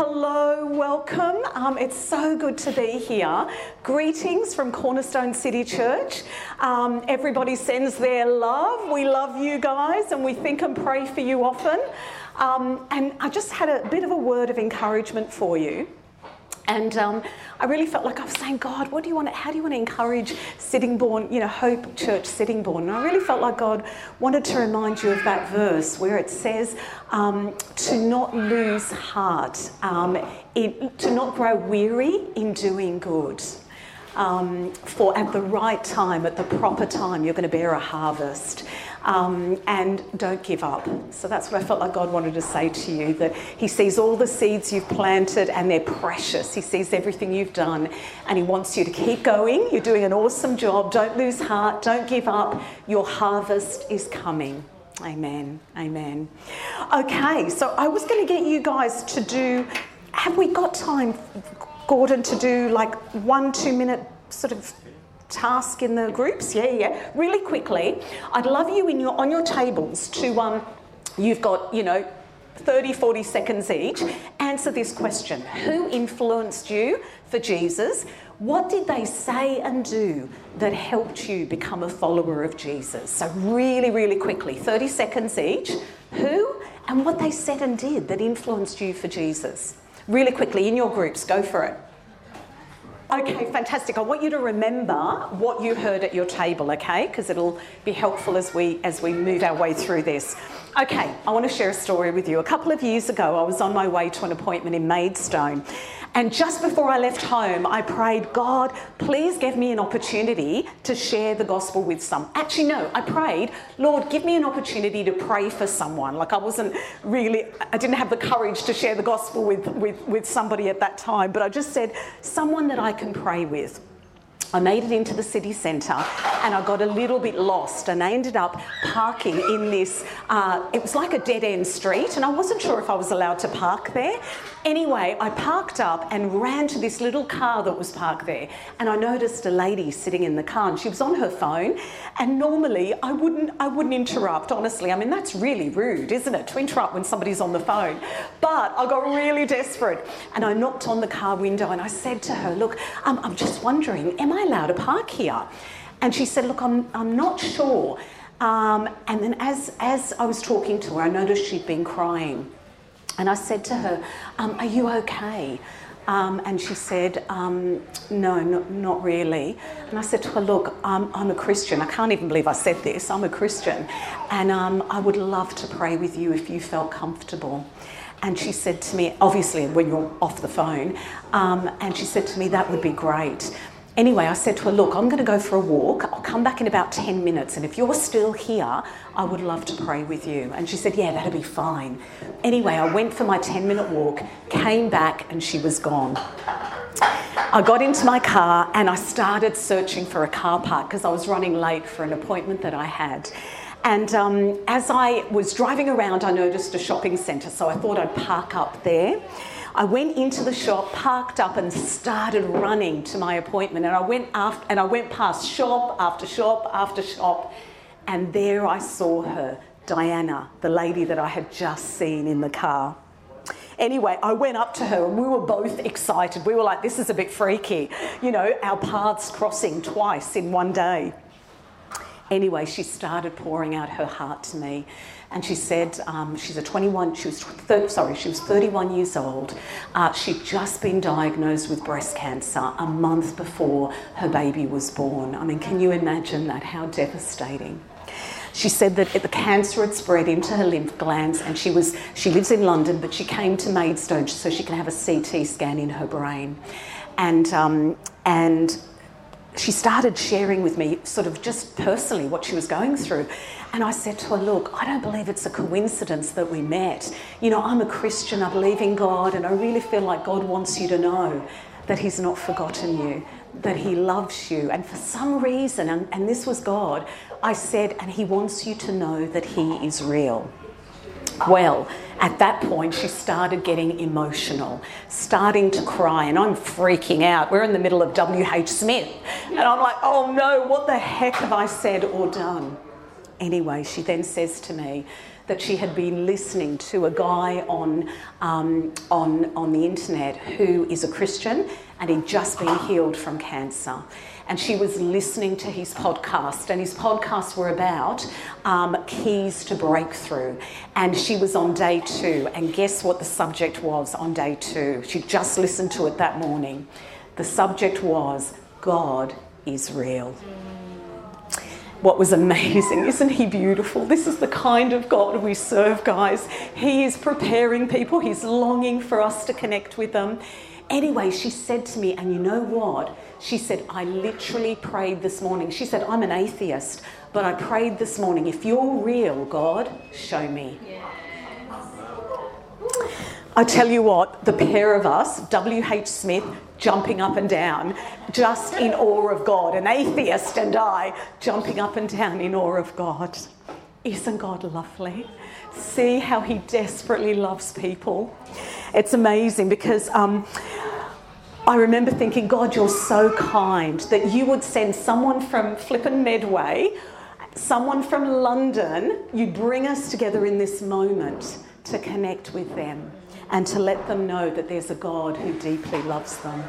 Hello, welcome. Um, it's so good to be here. Greetings from Cornerstone City Church. Um, everybody sends their love. We love you guys and we think and pray for you often. Um, and I just had a bit of a word of encouragement for you. And um, I really felt like I was saying, God, what do you want? How do you want to encourage Sittingbourne, you know, Hope Church Sittingbourne? And I really felt like God wanted to remind you of that verse where it says um, to not lose heart, um, to not grow weary in doing good. Um, for at the right time, at the proper time, you're going to bear a harvest um, and don't give up. So that's what I felt like God wanted to say to you that He sees all the seeds you've planted and they're precious. He sees everything you've done and He wants you to keep going. You're doing an awesome job. Don't lose heart. Don't give up. Your harvest is coming. Amen. Amen. Okay, so I was going to get you guys to do. Have we got time, Gordon, to do like one, two minute sort of task in the groups? Yeah, yeah. Really quickly, I'd love you in your on your tables to um, you've got you know 30, 40 seconds each. Answer this question Who influenced you for Jesus? What did they say and do that helped you become a follower of Jesus? So, really, really quickly, 30 seconds each. Who and what they said and did that influenced you for Jesus? Really quickly, in your groups, go for it. Okay, fantastic. I want you to remember what you heard at your table, okay? Because it'll be helpful as we as we move our way through this. Okay, I want to share a story with you. A couple of years ago, I was on my way to an appointment in Maidstone, and just before I left home, I prayed, God, please give me an opportunity to share the gospel with some. Actually, no, I prayed, Lord, give me an opportunity to pray for someone. Like I wasn't really, I didn't have the courage to share the gospel with, with, with somebody at that time, but I just said, someone that I can pray with. I made it into the city centre and I got a little bit lost and I ended up parking in this, uh, it was like a dead end street and I wasn't sure if I was allowed to park there. Anyway, I parked up and ran to this little car that was parked there and I noticed a lady sitting in the car and she was on her phone and normally I wouldn't, I wouldn't interrupt, honestly. I mean, that's really rude, isn't it, to interrupt when somebody's on the phone. But I got really desperate and I knocked on the car window and I said to her, look, um, I'm just wondering, am I allowed to park here? And she said, Look, I'm, I'm not sure. Um, and then as, as I was talking to her, I noticed she'd been crying. And I said to her, um, Are you okay? Um, and she said, um, No, not, not, really. And I said to her, Look, I'm, I'm, a Christian. I can't even believe I said this. I'm a Christian. And um, I would love to pray with you if you felt comfortable. And she said to me, obviously, when you're off the phone, um, and she said to me, That would be great. Anyway, I said to her, Look, I'm going to go for a walk. I'll come back in about 10 minutes. And if you're still here, I would love to pray with you. And she said, Yeah, that'll be fine. Anyway, I went for my 10 minute walk, came back, and she was gone. I got into my car and I started searching for a car park because I was running late for an appointment that I had. And um, as I was driving around, I noticed a shopping centre, so I thought I'd park up there. I went into the shop, parked up, and started running to my appointment. And I went after, and I went past shop after shop after shop, and there I saw her, Diana, the lady that I had just seen in the car. Anyway, I went up to her and we were both excited. We were like, this is a bit freaky. You know, our paths crossing twice in one day. Anyway, she started pouring out her heart to me. And she said um, she's a 21, she was, thir- sorry, she was 31 years old. Uh, she'd just been diagnosed with breast cancer a month before her baby was born. I mean, can you imagine that? How devastating. She said that the cancer had spread into her lymph glands, and she was she lives in London, but she came to Maidstone so she can have a CT scan in her brain, and um, and she started sharing with me, sort of just personally, what she was going through. And I said to her, Look, I don't believe it's a coincidence that we met. You know, I'm a Christian, I believe in God, and I really feel like God wants you to know that He's not forgotten you, that He loves you. And for some reason, and, and this was God, I said, and He wants you to know that He is real. Well, at that point, she started getting emotional, starting to cry, and I'm freaking out. We're in the middle of W.H. Smith, and I'm like, oh no, what the heck have I said or done? Anyway, she then says to me, that she had been listening to a guy on, um, on, on the internet who is a Christian and he'd just been healed from cancer and she was listening to his podcast, and his podcasts were about um, keys to breakthrough. And she was on day two, and guess what the subject was on day two? She just listened to it that morning. The subject was God is real. What was amazing, isn't he beautiful? This is the kind of God we serve, guys. He is preparing people, he's longing for us to connect with them. Anyway, she said to me, and you know what? She said, I literally prayed this morning. She said, I'm an atheist, but I prayed this morning, if you're real, God, show me. I tell you what, the pair of us, W.H. Smith, jumping up and down, just in awe of God, an atheist and I, jumping up and down in awe of God. Isn't God lovely? See how He desperately loves people. It's amazing because um, I remember thinking, God, you're so kind that you would send someone from Flippin Medway, someone from London, you'd bring us together in this moment to connect with them and to let them know that there's a God who deeply loves them.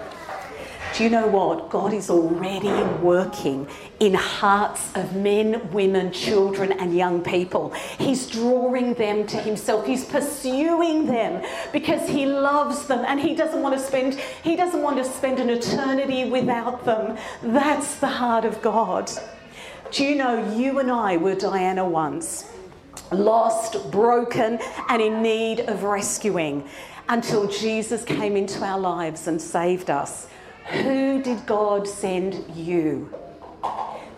Do you know what? God is already working in hearts of men, women, children, and young people. He's drawing them to Himself. He's pursuing them because He loves them and He doesn't want to spend, He doesn't want to spend an eternity without them. That's the heart of God. Do you know you and I were Diana once? Lost, broken, and in need of rescuing until Jesus came into our lives and saved us. Who did God send you?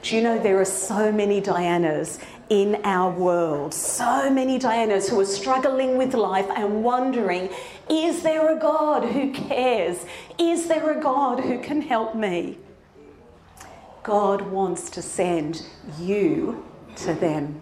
Do you know there are so many Dianas in our world? So many Dianas who are struggling with life and wondering is there a God who cares? Is there a God who can help me? God wants to send you to them.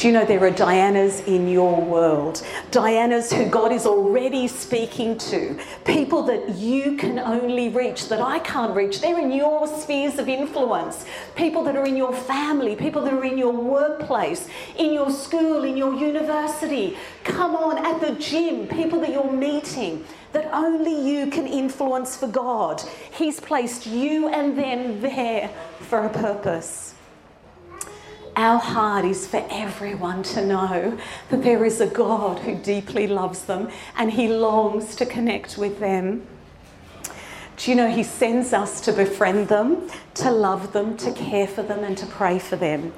Do you know there are Dianas in your world? Dianas who God is already speaking to. People that you can only reach, that I can't reach. They're in your spheres of influence. People that are in your family, people that are in your workplace, in your school, in your university. Come on, at the gym, people that you're meeting that only you can influence for God. He's placed you and them there for a purpose. Our heart is for everyone to know that there is a God who deeply loves them and He longs to connect with them. Do you know He sends us to befriend them, to love them, to care for them, and to pray for them?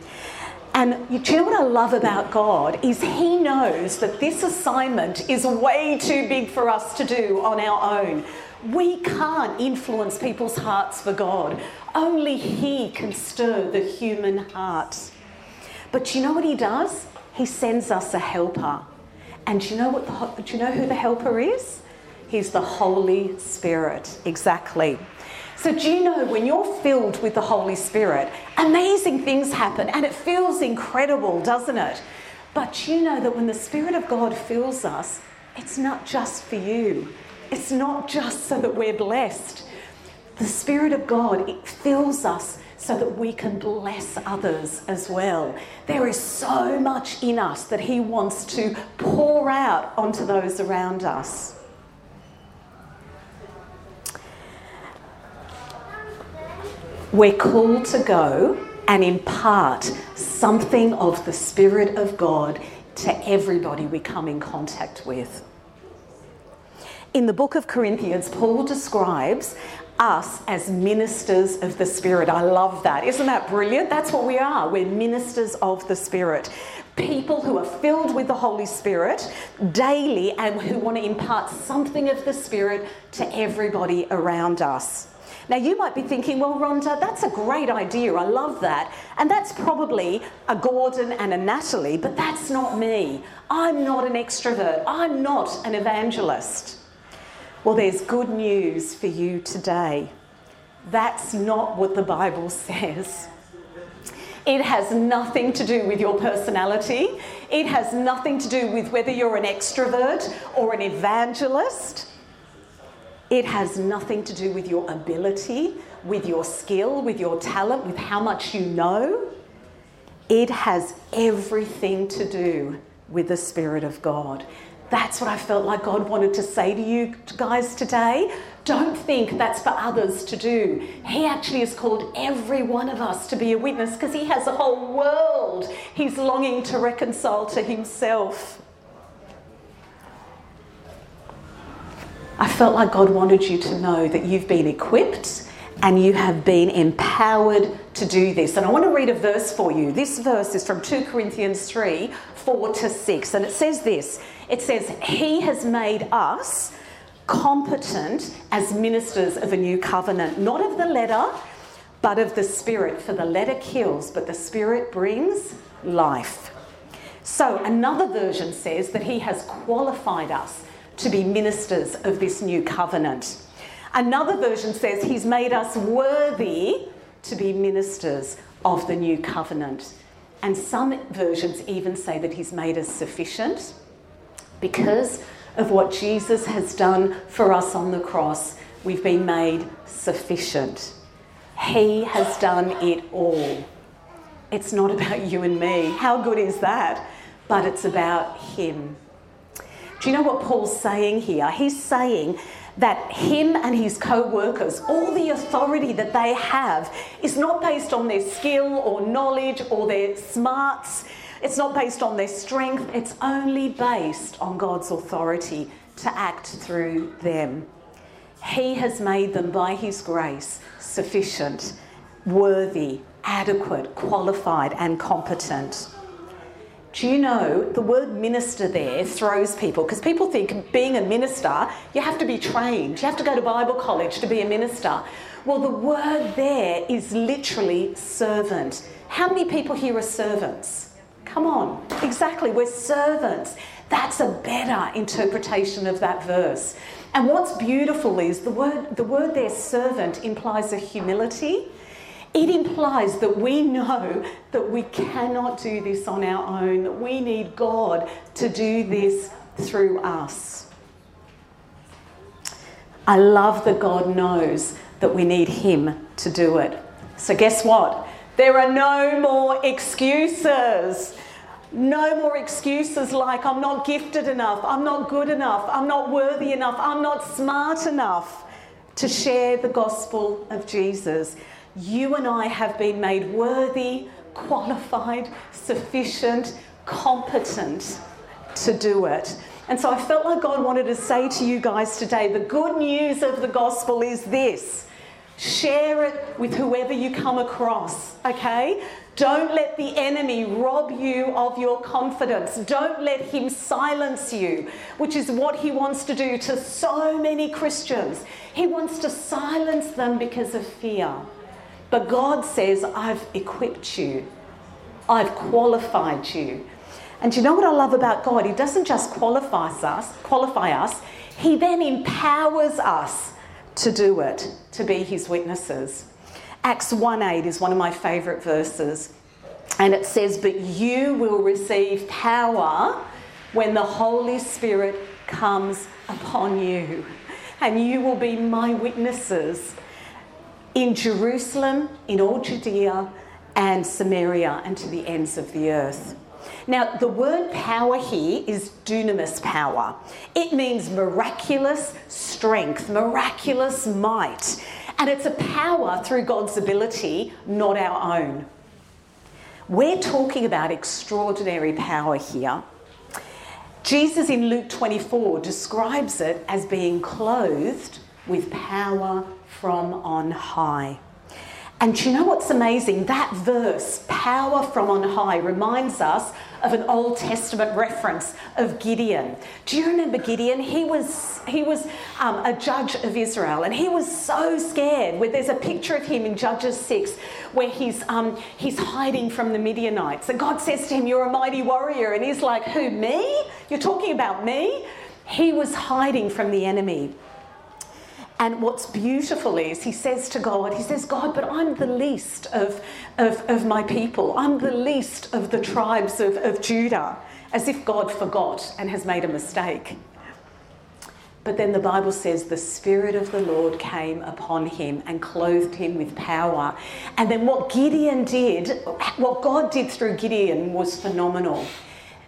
And do you know what I love about God is He knows that this assignment is way too big for us to do on our own. We can't influence people's hearts for God. Only He can stir the human heart. But you know what he does? He sends us a helper. And do you know what the, do you know who the helper is? He's the Holy Spirit. Exactly. So, do you know when you're filled with the Holy Spirit, amazing things happen and it feels incredible, doesn't it? But you know that when the Spirit of God fills us, it's not just for you, it's not just so that we're blessed. The Spirit of God it fills us so that we can bless others as well. There is so much in us that He wants to pour out onto those around us. We're called to go and impart something of the Spirit of God to everybody we come in contact with. In the book of Corinthians, Paul describes us as ministers of the Spirit. I love that. Isn't that brilliant? That's what we are. We're ministers of the Spirit. People who are filled with the Holy Spirit daily and who want to impart something of the Spirit to everybody around us. Now, you might be thinking, well, Rhonda, that's a great idea. I love that. And that's probably a Gordon and a Natalie, but that's not me. I'm not an extrovert. I'm not an evangelist. Well, there's good news for you today. That's not what the Bible says. It has nothing to do with your personality. It has nothing to do with whether you're an extrovert or an evangelist. It has nothing to do with your ability, with your skill, with your talent, with how much you know. it has everything to do with the Spirit of God. That's what I felt like God wanted to say to you guys today. Don't think that's for others to do. He actually has called every one of us to be a witness because He has a whole world He's longing to reconcile to Himself. I felt like God wanted you to know that you've been equipped and you have been empowered to do this. And I want to read a verse for you. This verse is from 2 Corinthians 3 4 to 6. And it says this it says, He has made us competent as ministers of a new covenant, not of the letter, but of the Spirit. For the letter kills, but the Spirit brings life. So another version says that He has qualified us to be ministers of this new covenant. Another version says He's made us worthy to be ministers of the new covenant. And some versions even say that He's made us sufficient because of what Jesus has done for us on the cross. We've been made sufficient. He has done it all. It's not about you and me. How good is that? But it's about Him. Do you know what Paul's saying here? He's saying that him and his co workers, all the authority that they have, is not based on their skill or knowledge or their smarts. It's not based on their strength. It's only based on God's authority to act through them. He has made them by his grace sufficient, worthy, adequate, qualified, and competent. Do you know the word minister there throws people because people think being a minister, you have to be trained, you have to go to Bible college to be a minister. Well, the word there is literally servant. How many people here are servants? Come on, exactly, we're servants. That's a better interpretation of that verse. And what's beautiful is the word, the word there, servant, implies a humility it implies that we know that we cannot do this on our own, that we need God to do this through us. I love that God knows that we need Him to do it. So, guess what? There are no more excuses. No more excuses like I'm not gifted enough, I'm not good enough, I'm not worthy enough, I'm not smart enough to share the gospel of Jesus you and I have been made worthy, qualified, sufficient, competent to do it. And so I felt like God wanted to say to you guys today the good news of the gospel is this share it with whoever you come across, okay? Don't let the enemy rob you of your confidence. Don't let him silence you, which is what he wants to do to so many Christians. He wants to silence them because of fear. But God says, I've equipped you, I've qualified you. And you know what I love about God? He doesn't just qualify us, qualify us, He then empowers us to do it, to be His witnesses. Acts 1:8 is one of my favourite verses. And it says, But you will receive power when the Holy Spirit comes upon you, and you will be my witnesses in Jerusalem, in all Judea and Samaria, and to the ends of the earth. Now, the word power here is dunamis power. It means miraculous strength, miraculous might. And it's a power through God's ability, not our own. We're talking about extraordinary power here. Jesus in Luke 24 describes it as being clothed with power from on high. And you know what's amazing? That verse, power from on high, reminds us of an Old Testament reference of Gideon. Do you remember Gideon? He was, he was um, a judge of Israel and he was so scared. Where there's a picture of him in Judges 6 where he's, um, he's hiding from the Midianites. And God says to him, You're a mighty warrior. And he's like, Who, me? You're talking about me? He was hiding from the enemy. And what's beautiful is he says to God, he says, God, but I'm the least of, of, of my people. I'm the least of the tribes of, of Judah, as if God forgot and has made a mistake. But then the Bible says the Spirit of the Lord came upon him and clothed him with power. And then what Gideon did, what God did through Gideon was phenomenal.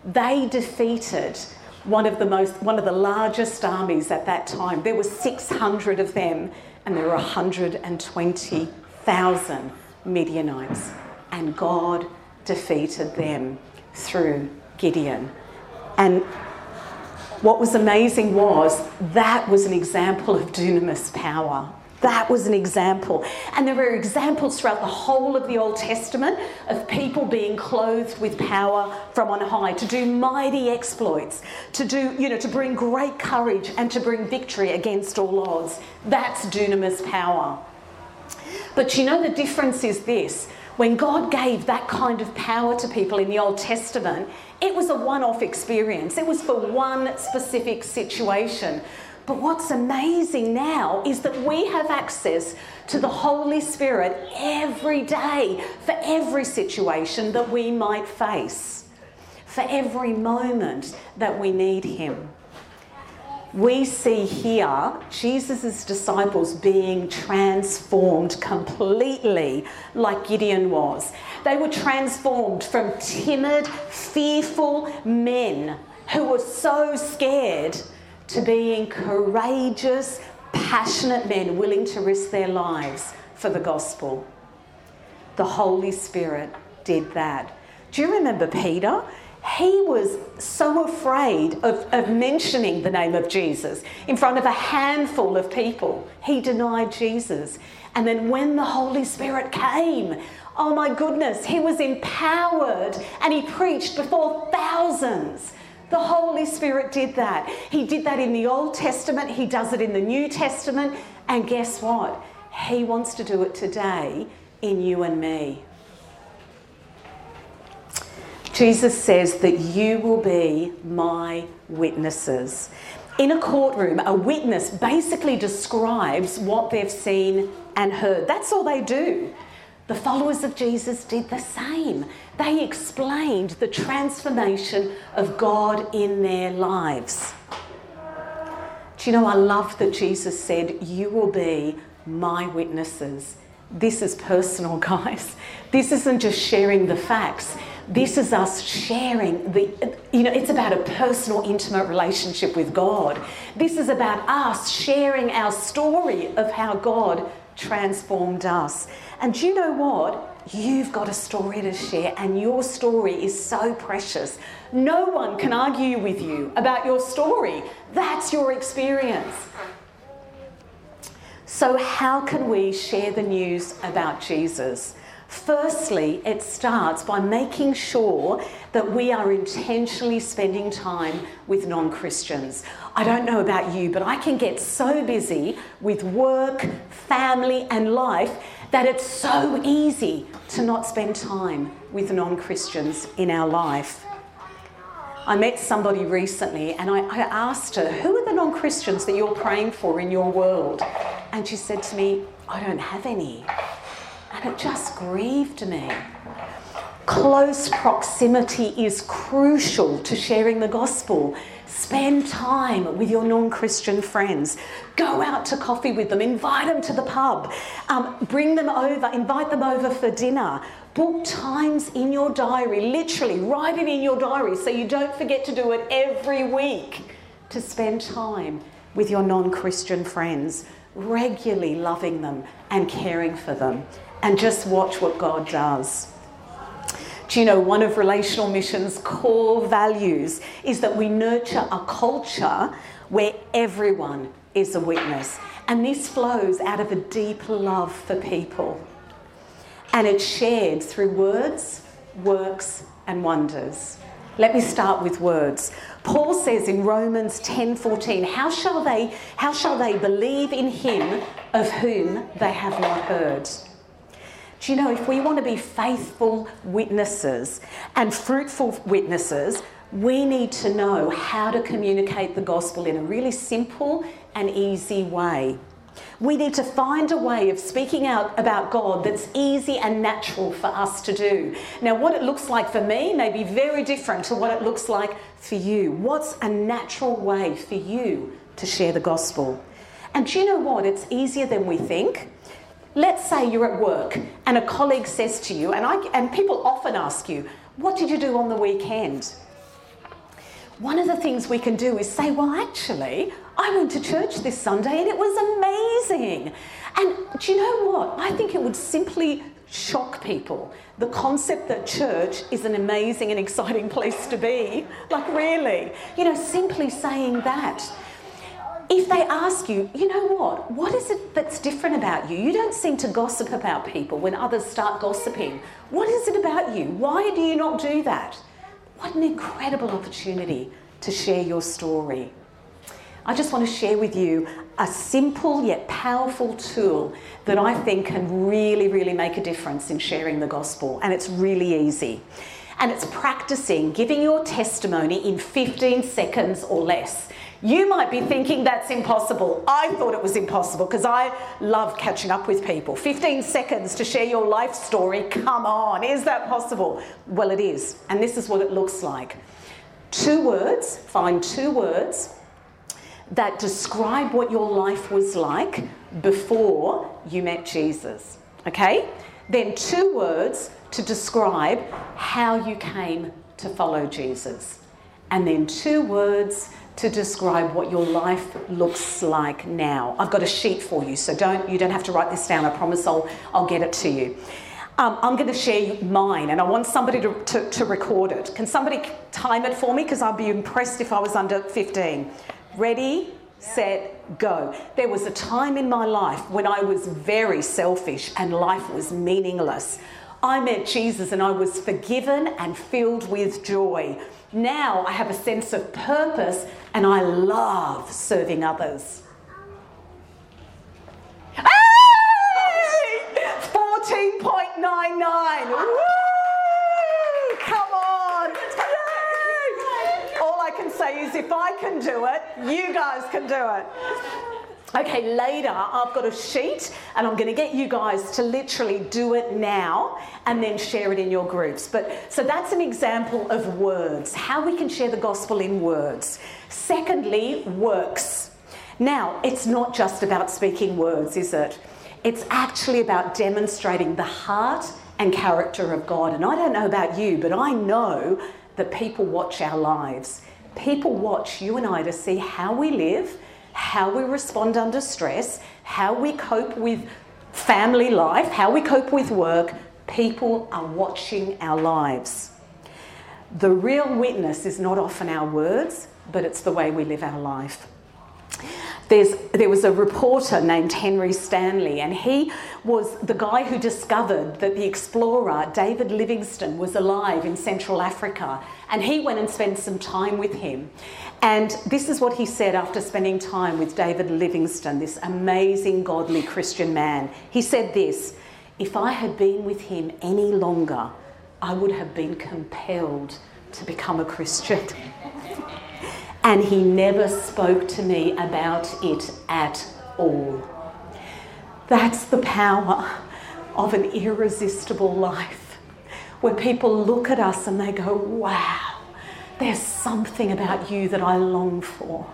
They defeated one of the most one of the largest armies at that time. There were 600 of them and there were 120,000 Midianites. And God defeated them through Gideon. And what was amazing was that was an example of dunamis power. That was an example. And there are examples throughout the whole of the Old Testament of people being clothed with power from on high to do mighty exploits, to do, you know, to bring great courage and to bring victory against all odds. That's dunamis power. But you know, the difference is this when God gave that kind of power to people in the Old Testament, it was a one off experience, it was for one specific situation. But what's amazing now is that we have access to the Holy Spirit every day for every situation that we might face, for every moment that we need Him we see here Jesus' disciples being transformed completely like Gideon was. They were transformed from timid, fearful men who were so scared to being courageous, passionate men willing to risk their lives for the gospel. The Holy Spirit did that. Do you remember Peter? he was so afraid of, of mentioning the name of Jesus in front of a handful of people. He denied Jesus. And then when the Holy Spirit came, oh my goodness, he was empowered and he preached before thousands. The Holy Spirit did that. He did that in the Old Testament, he does it in the New Testament, and guess what? He wants to do it today in you and me. Jesus says that you will be my witnesses. In a courtroom, a witness basically describes what they've seen and heard. That's all they do. The followers of Jesus did the same. They explained the transformation of God in their lives. Do you know, I love that Jesus said, You will be my witnesses. This is personal, guys. This isn't just sharing the facts. This is us sharing the, you know, it's about a personal, intimate relationship with God. This is about us sharing our story of how God transformed us. And do you know what? You've got a story to share, and your story is so precious. No one can argue with you about your story. That's your experience. So, how can we share the news about Jesus? Firstly, it starts by making sure that we are intentionally spending time with non Christians. I don't know about you, but I can get so busy with work, family, and life that it's so easy to not spend time with non Christians in our life. I met somebody recently and I, I, asked her, Who are the non Christians that you're praying for in your world? And she said to me, I don't have any. And it just grieved me. Close proximity is crucial to sharing the gospel. Spend time with your non Christian friends. Go out to coffee with them. Invite them to the pub. Um, bring them over. Invite them over for dinner. Book times in your diary. Literally, write it in your diary so you don't forget to do it every week to spend time with your non Christian friends, regularly loving them and caring for them and just watch what God does. Do you know one of Relational Mission's core values is that we nurture a culture where everyone is a witness. And this flows out of a deep love for people. And it's shared through words, works, and wonders. Let me start with words. Paul says in Romans 10:14, how shall they how shall they believe in him of whom they have not heard? Do you know, if we want to be faithful witnesses and fruitful witnesses, we need to know how to communicate the gospel in a really simple and easy way. We need to find a way of speaking out about God that's easy and natural for us to do. Now, what it looks like for me may be very different to what it looks like for you. What's a natural way for you to share the gospel. And do you know what? It's easier than we think. Let's say you're at work and a colleague says to you, and, I, and people often ask you, What did you do on the weekend? One of the things we can do is say, Well, actually, I went to church this Sunday and it was amazing. And do you know what? I think it would simply shock people the concept that church is an amazing and exciting place to be. Like, really, you know, simply saying that if they ask you, you know what, what is it that's different about you? You don't seem to gossip about people when others start gossiping. What is it about you? Why do you not do that? What an incredible opportunity to share your story. I just want to share with you a simple yet powerful tool that I think can really, really make a difference in sharing the gospel, and it's really easy. And it's practicing giving your testimony in 15 seconds or less. You might be thinking that's impossible. I thought it was impossible because I love catching up with people. 15 seconds to share your life story, come on, is that possible? Well, it is. And this is what it looks like two words, find two words that describe what your life was like before you met Jesus. Okay? Then two words to describe how you came to follow Jesus. And then two words to describe what your life looks like now. I've got a sheet for you, so don't you don't have to write this down. I promise I'll I'll get it to you. Um, I'm going to share mine, and I want somebody to, to, to record it. Can somebody time it for me? Because I'd be impressed if I was under 15. Ready, set, go. There was a time in my life when I was very selfish and life was meaningless. I met Jesus and I was forgiven and filled with joy. Now I have a sense of purpose and I love serving others. Hey! 14.99. Woo! Come on. Yay! All I can say is if I can do it, you guys can do it. Okay, later I've got a sheet and I'm going to get you guys to literally do it now and then share it in your groups. But so that's an example of words, how we can share the gospel in words. Secondly, works. Now, it's not just about speaking words, is it? It's actually about demonstrating the heart and character of God. And I don't know about you, but I know that people watch our lives. People watch you and I to see how we live how we respond under stress, how we cope with family life, how we cope with work, people are watching our lives. The real witness is not often our words, but it's the way we live our life. There's, there was a reporter named Henry Stanley, and he was the guy who discovered that the explorer David Livingstone was alive in Central Africa. And he went and spent some time with him. And this is what he said after spending time with David Livingstone, this amazing, godly Christian man. He said this If I had been with him any longer, I would have been compelled to become a Christian. and he never spoke to me about it at all. That's the power of an irresistible life where people look at us and they go, wow there's something about you that I long for.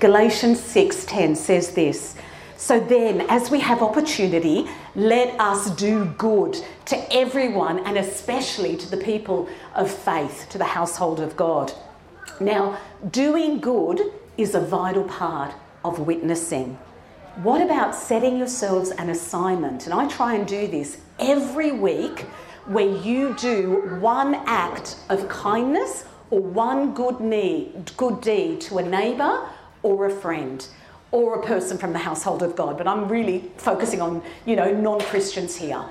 Galatians 6:10 says this. So then, as we have opportunity, let us do good to everyone and especially to the people of faith, to the household of God. Now, doing good is a vital part of witnessing. What about setting yourselves an assignment? And I try and do this every week where you do one act of kindness or one good, need, good deed to a neighbour or a friend or a person from the household of God. But I'm really focusing on, you know, non Christians here.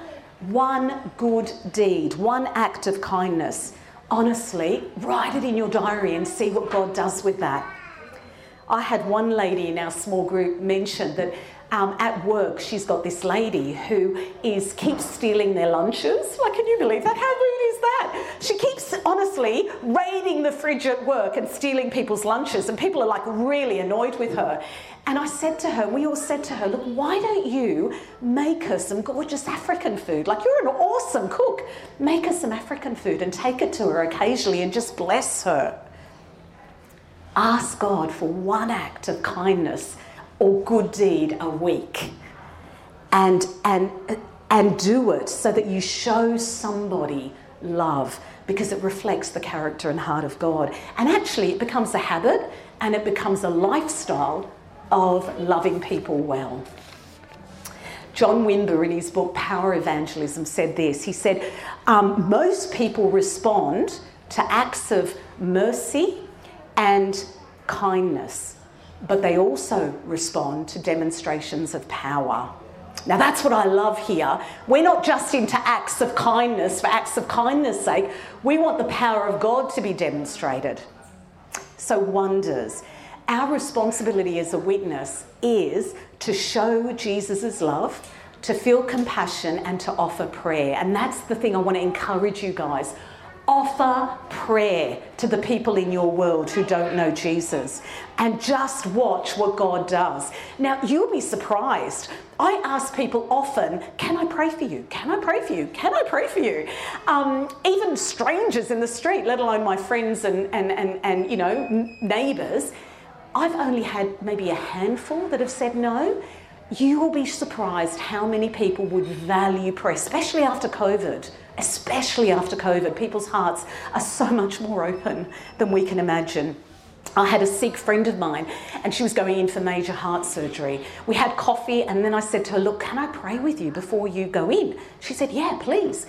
One good deed, one act of kindness. Honestly, write it in your diary and see what God does with that. I had one lady in our small group mention that um, at work, she's got this lady who is keeps stealing their lunches. Like, can you believe that? How rude is that? She keeps honestly raiding the fridge at work and stealing people's lunches, and people are like really annoyed with her. And I said to her, we all said to her, look, why don't you make her some gorgeous African food? Like, you're an awesome cook. Make her some African food and take it to her occasionally and just bless her. Ask God for one act of kindness or good deed a week and, and, and do it so that you show somebody love because it reflects the character and heart of God. And actually, it becomes a habit and it becomes a lifestyle of loving people well. John Wimber, in his book Power Evangelism, said this. He said, um, Most people respond to acts of mercy and kindness, but they also respond to demonstrations of power. Now, that's what I love here. We're not just into acts of kindness for acts of kindness' sake, we want the power of God to be demonstrated. So, wonders. Our responsibility as a witness is to show Jesus' love, to feel compassion, and to offer prayer. And that's the thing I want to encourage you guys. Offer prayer to the people in your world who don't know Jesus and just watch what God does. Now, you'll be surprised. I ask people often, Can I pray for you? Can I pray for you? Can I pray for you? Um, even strangers in the street, let alone my friends and, and, and, and you know, neighbours. I've only had maybe a handful that have said no. You will be surprised how many people would value prayer, especially after COVID. Especially after COVID, people's hearts are so much more open than we can imagine. I had a Sikh friend of mine and she was going in for major heart surgery. We had coffee and then I said to her, Look, can I pray with you before you go in? She said, Yeah, please.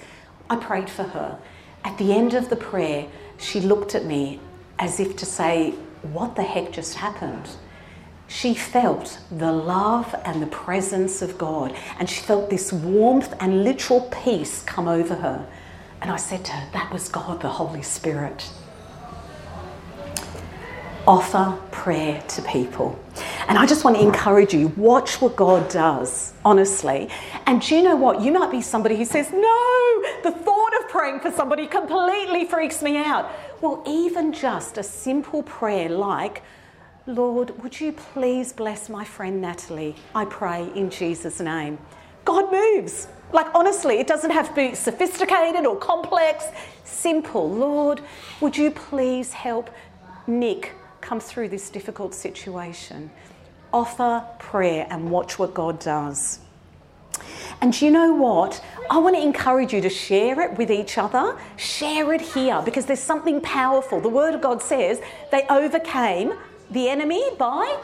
I prayed for her. At the end of the prayer, she looked at me as if to say, What the heck just happened? She felt the love and the presence of God, and she felt this warmth and literal peace come over her. And I said to her, That was God, the Holy Spirit offer prayer to people. And I just want to encourage you watch what God does, honestly. And do you know what? You might be somebody who says, No, the thought of praying for somebody completely freaks me out. Well, even just a simple prayer like, Lord, would you please bless my friend Natalie? I pray in Jesus' name. God moves. Like, honestly, it doesn't have to be sophisticated or complex. Simple. Lord, would you please help Nick come through this difficult situation. Offer prayer and watch what God does. And you know what? I want to encourage you to share it with each other. Share it here because there's something powerful. The Word of God says they overcame the enemy by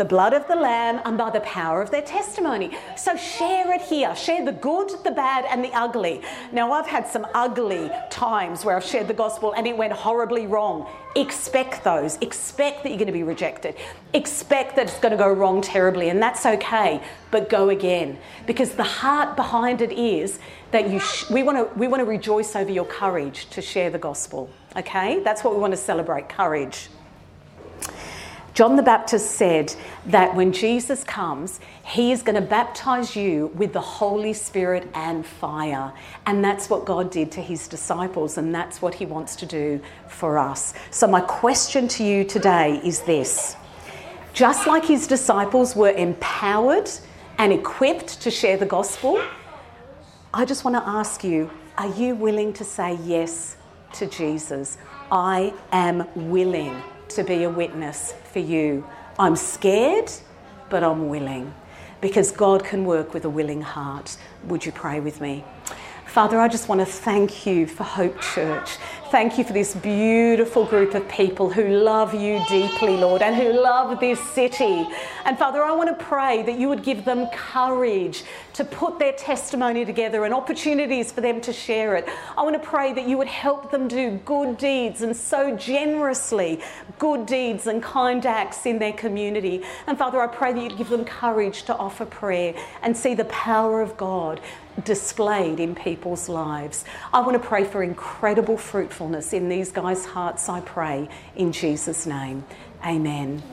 the blood of the Lamb, and by the power of their testimony. So share it here. Share the good, the bad, and the ugly. Now, I've had some ugly times where I've shared the gospel and it went horribly wrong. Expect those. Expect that you're going to be rejected. Expect that it's going to go wrong terribly, and that's okay. But go again, because the heart behind it is that you. Sh- we want to. We want to rejoice over your courage to share the gospel. Okay, that's what we want to celebrate. Courage. John the Baptist said that when Jesus comes, he is going to baptize you with the Holy Spirit and fire. And that's what God did to his disciples, and that's what he wants to do for us. So, my question to you today is this just like his disciples were empowered and equipped to share the gospel, I just want to ask you are you willing to say yes to Jesus? I am willing to be a witness for you. I'm scared, but I'm willing because God can work with a willing heart. Would you pray with me? Father, I just want to thank you for Hope Church. Thank you for this beautiful group of people who love you deeply, Lord, and who love this city. And Father, I want to pray that you would give them courage to put their testimony together and opportunities for them to share it. I want to pray that you would help them do good deeds and so generously good deeds and kind acts in their community. And Father, I pray that you'd give them courage to offer prayer and see the power of God displayed in people's lives. I want to pray for incredible fruitfulness in these guys' hearts, I pray, in Jesus' name. Amen.